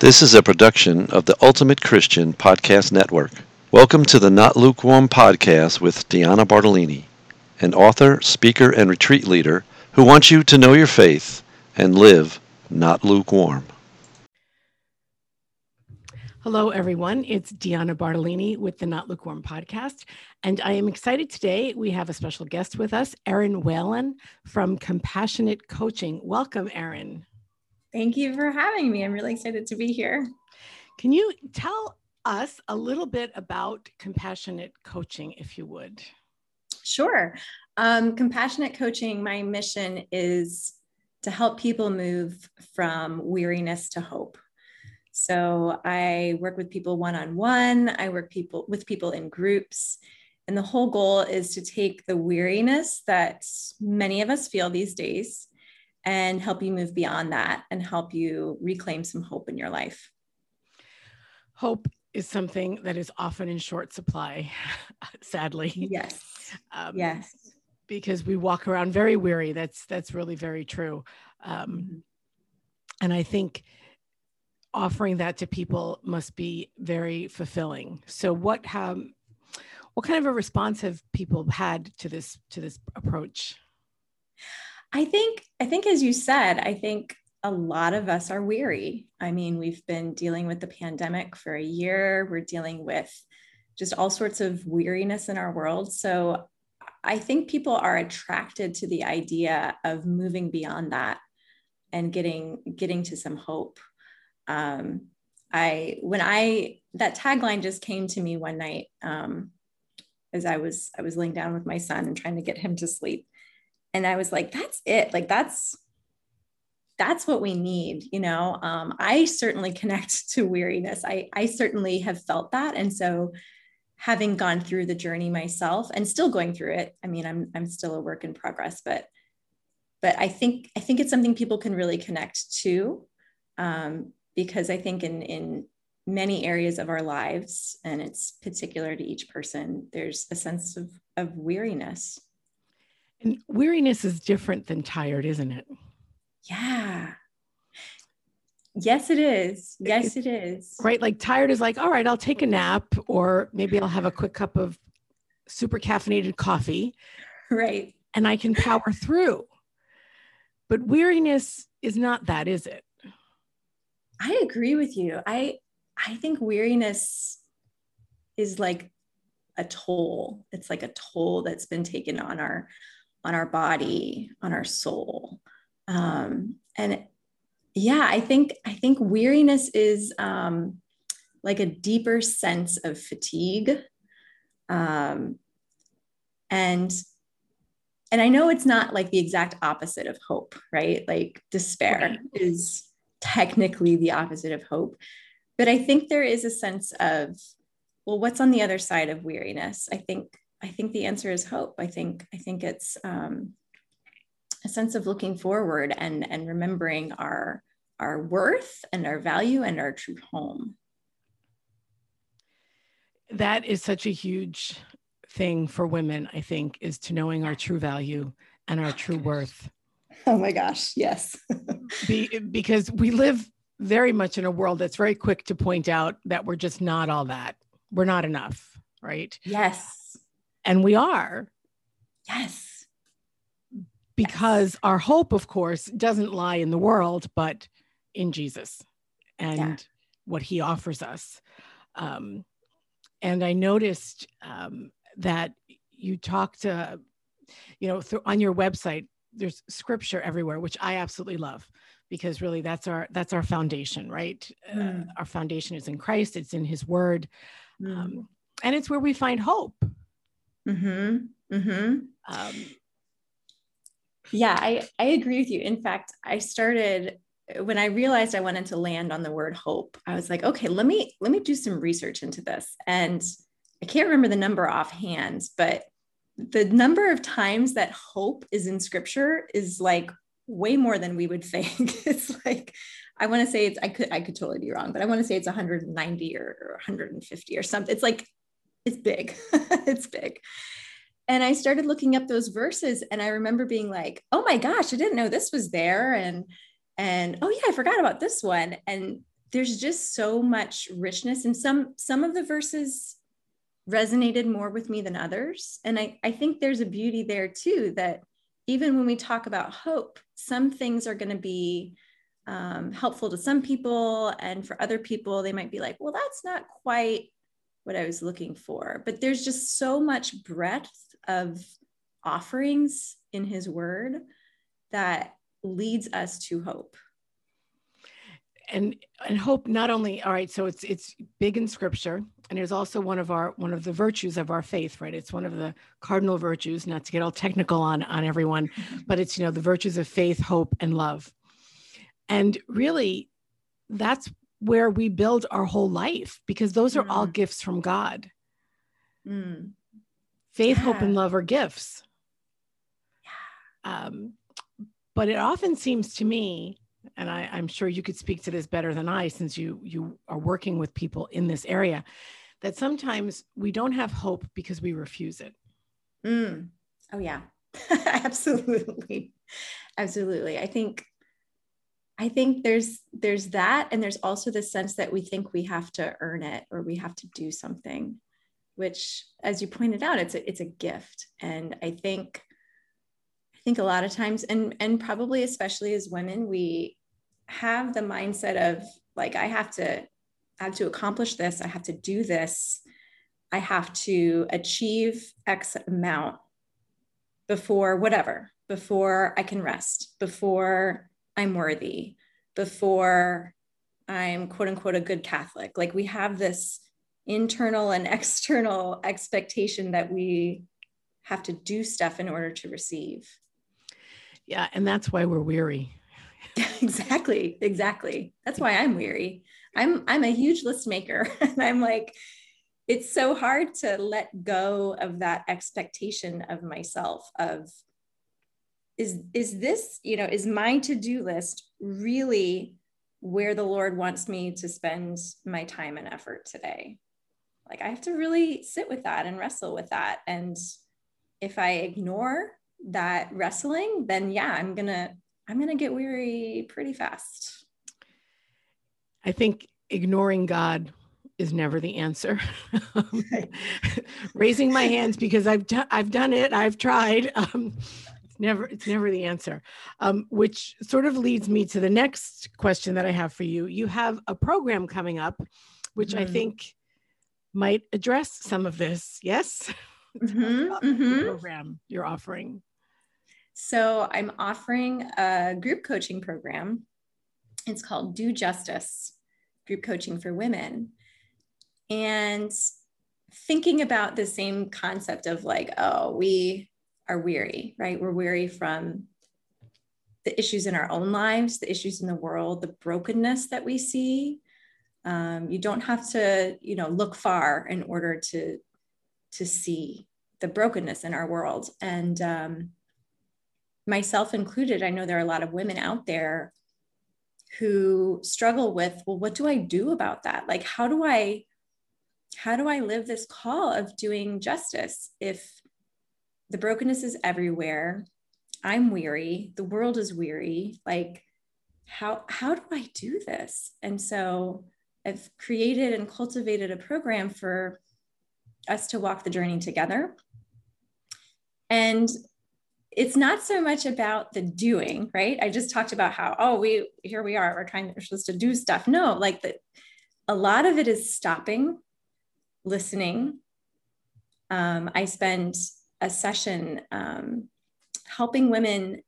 This is a production of the Ultimate Christian Podcast Network. Welcome to the Not Lukewarm Podcast with Deanna Bartolini, an author, speaker, and retreat leader who wants you to know your faith and live not lukewarm. Hello, everyone. It's Deanna Bartolini with the Not Lukewarm podcast. And I am excited today. We have a special guest with us, Erin Whalen from Compassionate Coaching. Welcome, Erin. Thank you for having me. I'm really excited to be here. Can you tell us a little bit about compassionate coaching, if you would? Sure. Um, compassionate coaching, my mission is to help people move from weariness to hope. So I work with people one on one, I work people with people in groups. And the whole goal is to take the weariness that many of us feel these days and help you move beyond that and help you reclaim some hope in your life. Hope is something that is often in short supply, sadly. Yes. Um, yes. Because we walk around very weary. That's that's really very true. Um, mm-hmm. And I think offering that to people must be very fulfilling. So, what have what kind of a response have people had to this to this approach? I think, I think, as you said, I think a lot of us are weary. I mean, we've been dealing with the pandemic for a year, we're dealing with just all sorts of weariness in our world. So I think people are attracted to the idea of moving beyond that and getting getting to some hope. Um, I when I that tagline just came to me one night um, as I was I was laying down with my son and trying to get him to sleep, and i was like that's it. Like that's that's what we need you know? Um, i certainly connect to weariness. I i certainly have felt that. And so having gone through the journey myself and still going through it i mean i'm i'm still a work in progress but but i think i think it's something people can really connect to um, because i think in in many areas of our lives and it's particular to each person there's a sense of of weariness and weariness is different than tired, isn't it? Yeah. Yes, it is. Yes, it is. Right. Like tired is like, all right, I'll take a nap, or maybe I'll have a quick cup of super caffeinated coffee. Right. And I can power through. But weariness is not that, is it? I agree with you. I I think weariness is like a toll. It's like a toll that's been taken on our on our body, on our soul. Um, and yeah, I think I think weariness is um, like a deeper sense of fatigue. Um, and and I know it's not like the exact opposite of hope, right? Like despair right. is technically the opposite of hope. But I think there is a sense of, well, what's on the other side of weariness? I think I think the answer is hope. I think I think it's um, a sense of looking forward and and remembering our our worth and our value and our true home. That is such a huge thing for women, I think, is to knowing our true value and our true worth. Oh my gosh, yes. Be, because we live very much in a world that's very quick to point out that we're just not all that. We're not enough, right? Yes. And we are. Yes. Because yes. our hope, of course, doesn't lie in the world, but in Jesus and yeah. what he offers us. Um, and I noticed um, that you talked, uh, you know, th- on your website, there's scripture everywhere, which I absolutely love because really that's our that's our foundation right mm. uh, our foundation is in christ it's in his word mm. um, and it's where we find hope Mm-hmm. Mm-hmm. Um, yeah, I, I agree with you. In fact, I started when I realized I wanted to land on the word hope, I was like, okay, let me let me do some research into this. And I can't remember the number offhand, but the number of times that hope is in scripture is like way more than we would think. it's like I want to say it's I could I could totally be wrong, but I want to say it's 190 or, or 150 or something. It's like it's big. it's big. And I started looking up those verses and I remember being like, "Oh my gosh, I didn't know this was there." And and oh yeah, I forgot about this one. And there's just so much richness and some some of the verses resonated more with me than others and I, I think there's a beauty there too that even when we talk about hope some things are going to be um, helpful to some people and for other people they might be like well that's not quite what i was looking for. But there's just so much breadth of offerings in his word that leads us to hope. And and hope not only all right so it's it's big in scripture and it's also one of our one of the virtues of our faith right? It's one of the cardinal virtues not to get all technical on on everyone but it's you know the virtues of faith hope and love. And really that's where we build our whole life because those are mm. all gifts from god mm. faith yeah. hope and love are gifts yeah. um, but it often seems to me and I, am sure you could speak to this better than I, since you you are working with people in this area, that sometimes we don't have hope because we refuse it. Mm. Oh yeah, absolutely, absolutely. I think I think there's there's that, and there's also the sense that we think we have to earn it or we have to do something, which, as you pointed out, it's a it's a gift, and I think I think a lot of times, and and probably especially as women, we have the mindset of like I have to I have to accomplish this, I have to do this, I have to achieve X amount before whatever, before I can rest, before I'm worthy, before I'm quote unquote a good Catholic. Like we have this internal and external expectation that we have to do stuff in order to receive. Yeah, and that's why we're weary. exactly exactly that's why i'm weary i'm i'm a huge list maker and i'm like it's so hard to let go of that expectation of myself of is is this you know is my to-do list really where the lord wants me to spend my time and effort today like i have to really sit with that and wrestle with that and if i ignore that wrestling then yeah i'm gonna I'm going to get weary pretty fast. I think ignoring God is never the answer. Raising my hands because I've I've done it. I've tried. Um, it's never it's never the answer. Um, which sort of leads me to the next question that I have for you. You have a program coming up, which mm-hmm. I think might address some of this. Yes. Mm-hmm, mm-hmm. program you're offering. So I'm offering a group coaching program. It's called Do Justice Group Coaching for Women. And thinking about the same concept of like, oh, we are weary, right? We're weary from the issues in our own lives, the issues in the world, the brokenness that we see. Um, you don't have to, you know, look far in order to to see the brokenness in our world. And um, myself included, I know there are a lot of women out there who struggle with, well, what do I do about that? Like, how do I, how do I live this call of doing justice if the brokenness is everywhere? I'm weary. The world is weary. Like, how how do I do this? And so I've created and cultivated a program for us to walk the journey together. And it's not so much about the doing, right? I just talked about how, oh, we here we are, we're trying we're supposed to do stuff. No, like the a lot of it is stopping, listening. Um, I spend a session um, helping women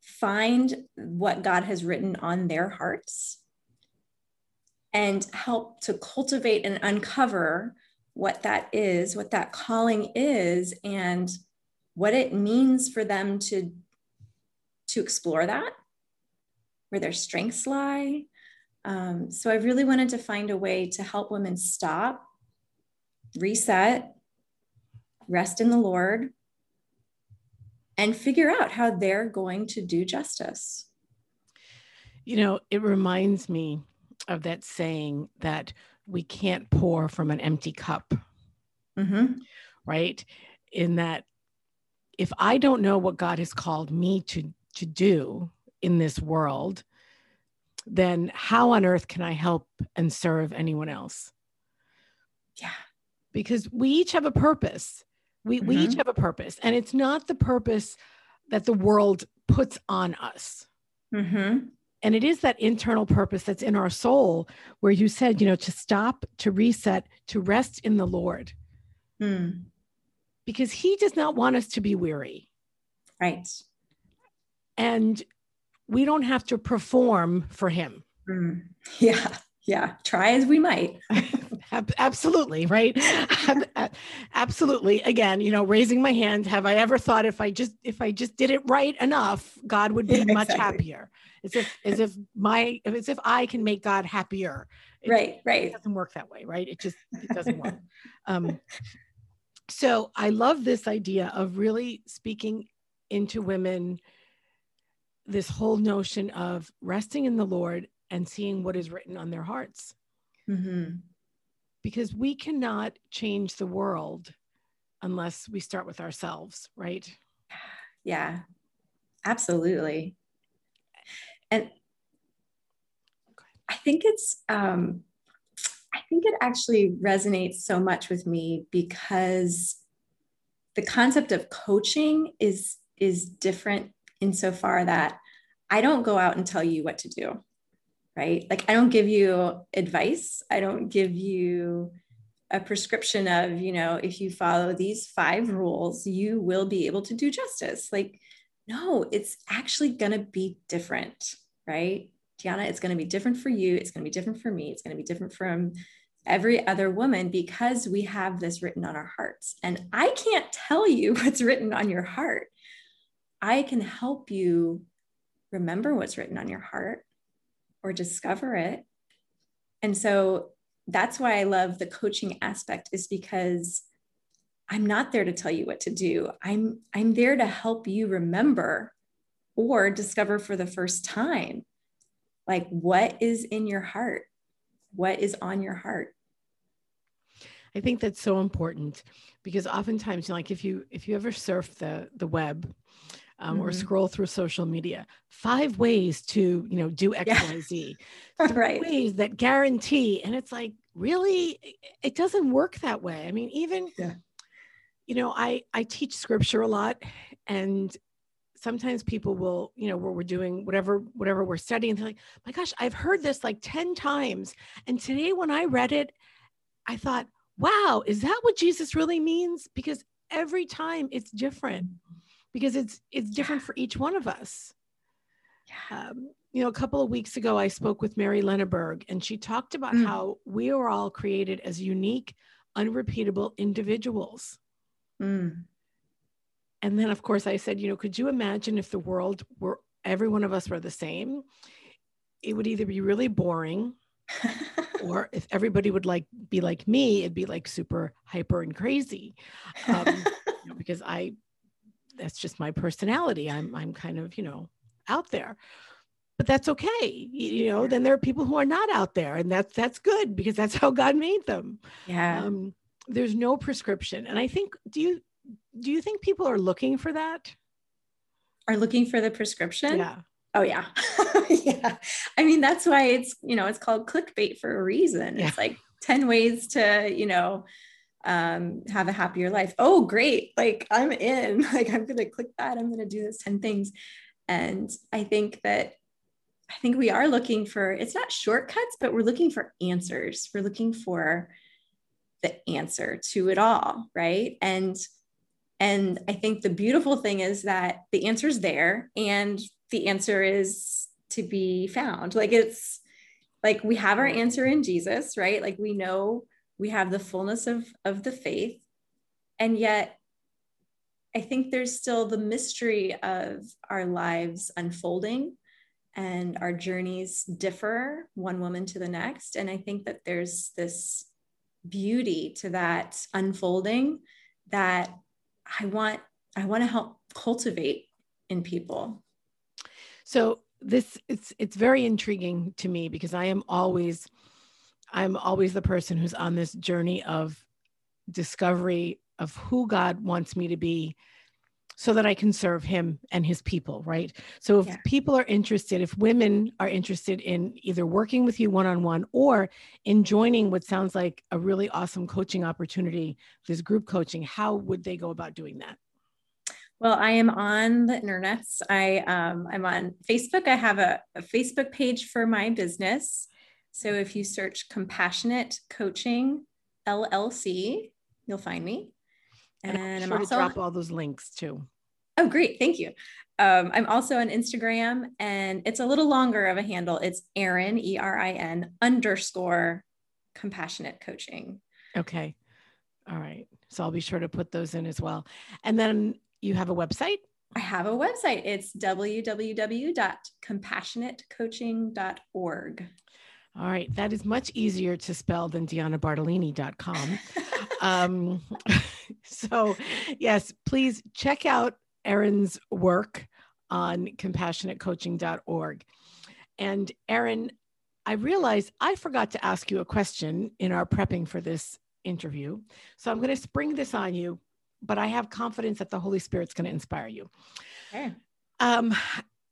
find what God has written on their hearts and help to cultivate and uncover what that is, what that calling is, and what it means for them to to explore that where their strengths lie. Um, so i really wanted to find a way to help women stop reset rest in the lord and figure out how they're going to do justice you know it reminds me of that saying that we can't pour from an empty cup mm-hmm. right in that if I don't know what God has called me to to do in this world, then how on earth can I help and serve anyone else? Yeah. Because we each have a purpose. We, mm-hmm. we each mm-hmm. have a purpose, and it's not the purpose that the world puts on us. Mm-hmm. And it is that internal purpose that's in our soul where you said, you know, to stop, to reset, to rest in the Lord. Mm. Because he does not want us to be weary. Right. And we don't have to perform for him. Mm. Yeah. Yeah. Try as we might. absolutely right? Absolutely. Again you know raising my hand have i ever thought if i just if i just did it right enough god would be yeah, much exactly. happier? As if as if my as if i can make god happier. It, right right. it doesn't work that way right? It just it doesn't work. Um so i love this idea of really speaking into women this whole notion of resting in the lord and seeing what is written on their hearts. Mm-hmm because we cannot change the world unless we start with ourselves, right? Yeah, absolutely. And I think it's, um, I think it actually resonates so much with me because the concept of coaching is is different insofar that I don't go out and tell you what to do right? Like, I don't give you advice. I don't give you a prescription of, you know, if you follow these five rules, you will be able to do justice. Like, no, it's actually going to be different, right? Deanna, it's going to be different for you. It's going to be different for me. It's going to be different from every other woman because we have this written on our hearts. And I can't tell you what's written on your heart. I can help you remember what's written on your heart or discover it. And so that's why I love the coaching aspect is because I'm not there to tell you what to do. I'm I'm there to help you remember or discover for the first time like what is in your heart? What is on your heart? I think that's so important because oftentimes like if you if you ever surf the the web um, mm-hmm. or scroll through social media. Five ways to, you know, do X, yeah. Y, Z. right. Ways that guarantee. And it's like, really, it doesn't work that way. I mean, even, yeah. you know, I, I teach scripture a lot and sometimes people will, you know, where we're doing whatever, whatever we're studying, they're like, my gosh, I've heard this like 10 times. And today when I read it, I thought, wow, is that what Jesus really means? Because every time it's different because it's it's different for each one of us. Yeah. Um, you know, a couple of weeks ago, I spoke with Mary Lenneberg, and she talked about mm. how we are all created as unique, unrepeatable individuals. Mm. And then, of course, I said, you know, could you imagine if the world were every one of us were the same? It would either be really boring, or if everybody would like be like me, it'd be like super hyper and crazy. Um, you know, because I that's just my personality. I'm I'm kind of, you know, out there. But that's okay. You know, then there are people who are not out there and that's that's good because that's how God made them. Yeah. Um, there's no prescription. And I think do you do you think people are looking for that? Are looking for the prescription? Yeah. Oh yeah. yeah. I mean, that's why it's, you know, it's called clickbait for a reason. Yeah. It's like 10 ways to, you know, um, have a happier life. Oh, great. Like I'm in, like I'm going to click that. I'm going to do those 10 things. And I think that, I think we are looking for, it's not shortcuts, but we're looking for answers. We're looking for the answer to it all. Right. And, and I think the beautiful thing is that the answer is there and the answer is to be found. Like it's like we have our answer in Jesus, right? Like we know we have the fullness of of the faith. And yet i think there's still the mystery of our lives unfolding and our journeys differ one woman to the next. And i think that there's this beauty to that unfolding that i want i want to help cultivate in people. So this it's it's very intriguing to me because i am always I'm always the person who's on this journey of discovery of who God wants me to be so that I can serve him and his people, right? So if Yeah. people are interested, if women are interested in either working with you one on one or in joining what sounds like a really awesome coaching opportunity, this group coaching, how would they go about doing that? Well, I am on the internets. I um, I'm on Facebook. I have a, a Facebook page for my business. So if you search Compassionate Coaching LLC, you'll find me. And, And, I'm I'm sure also to drop all those links too. oh great, thank you. Um, I'm also on Instagram, and it's a little longer of a handle. It's Erin E R I N underscore Compassionate Coaching. Okay. All right. So I'll be sure to put those in as well. And then you have a website. I have a website. It's www.compassionatecoaching.org. All right. That is much easier to spell than DeannaBartolini.com. um, so, yes, please check out Erin's work on compassionatecoaching.org. And Erin, I realized I forgot to ask you a question in our prepping for this interview. So I'm going to spring this on you, but I have confidence that the Holy Spirit's going to inspire you. Okay. Um,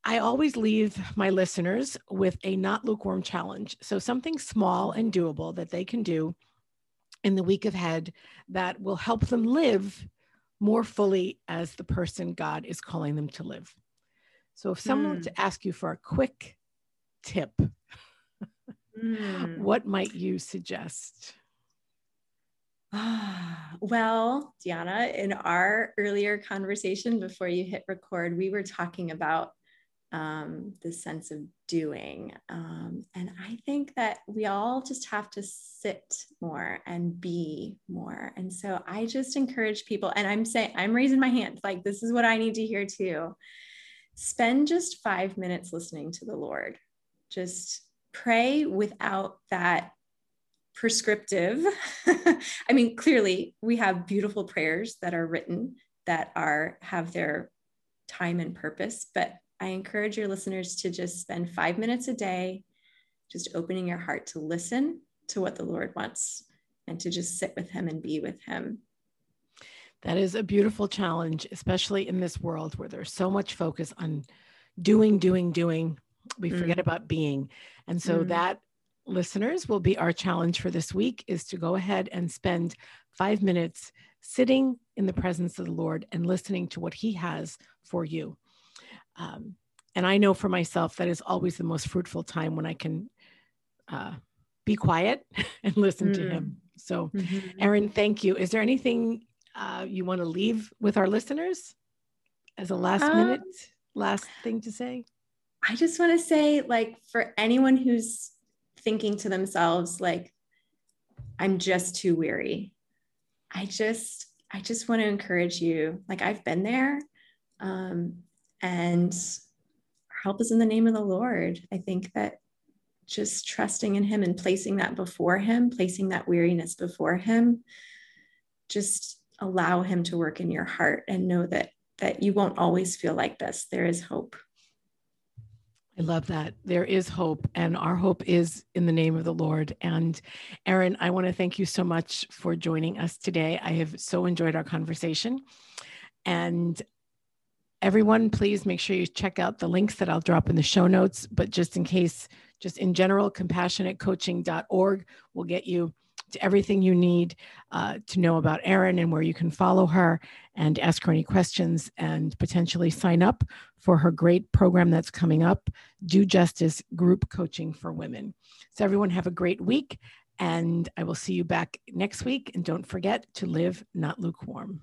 I always leave my listeners with a not lukewarm challenge. So something small and doable that they can do in the week ahead that will help them live more fully as the person God is calling them to live. So if someone were Hmm. to ask you for a quick tip, Mm. what might you suggest? Well, Deanna, in our earlier conversation before you hit record, we were talking about um, the sense of doing. Um, and I think that we all just have to sit more and be more. And so I just encourage people, and I'm saying, I'm raising my hand, like, this is what I need to hear too. Spend just five minutes listening to the Lord. Just pray without that prescriptive. I mean, clearly we have beautiful prayers that are written that are have their time and purpose, but I encourage your listeners to just spend 5 minutes a day just opening your heart to listen to what the Lord wants and to just sit with him and be with him. That is a beautiful challenge, especially in this world where there's so much focus on doing, doing, doing. We forget about being. And so Mm. that listeners will be our challenge for this week is to go ahead and spend 5 minutes sitting in the presence of the Lord and listening to what he has for you. Um, and I know for myself that is always the most fruitful time when I can uh, be quiet and listen to Mm. him. So, Erin, thank you. Is there anything uh, you want to leave with our listeners as a last Um, minute, last thing to say? I just want to say, like, for anyone who's thinking to themselves, like, I'm just too weary. I just, I just want to encourage you. Like, I've been there. Um, and help is in the name of the Lord. I think that just trusting in Him and placing that before Him, placing that weariness before Him, just allow Him to work in your heart and know that that you won't always feel like this. There is hope. I love that. There is hope, and our hope is in the name of the Lord. And Erin, I want to thank you so much for joining us today. I have so enjoyed our conversation. And everyone, please make sure you check out the links that I'll drop in the show notes. But just in case, just in general, compassionatecoaching.org will get you to everything you need uh, to know about Erin and where you can follow her and ask her any questions and potentially sign up for her great program that's coming up, Do Justice Group Coaching for Women. So, everyone, have a great week, and I will see you back next week. And don't forget to live not lukewarm.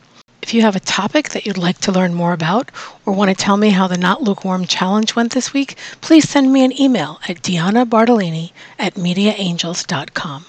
If you have a topic that you'd like to learn more about or want to tell me how the Not Lukewarm Challenge went this week, please send me an email at Deanna Bartolini at mediaangels.com.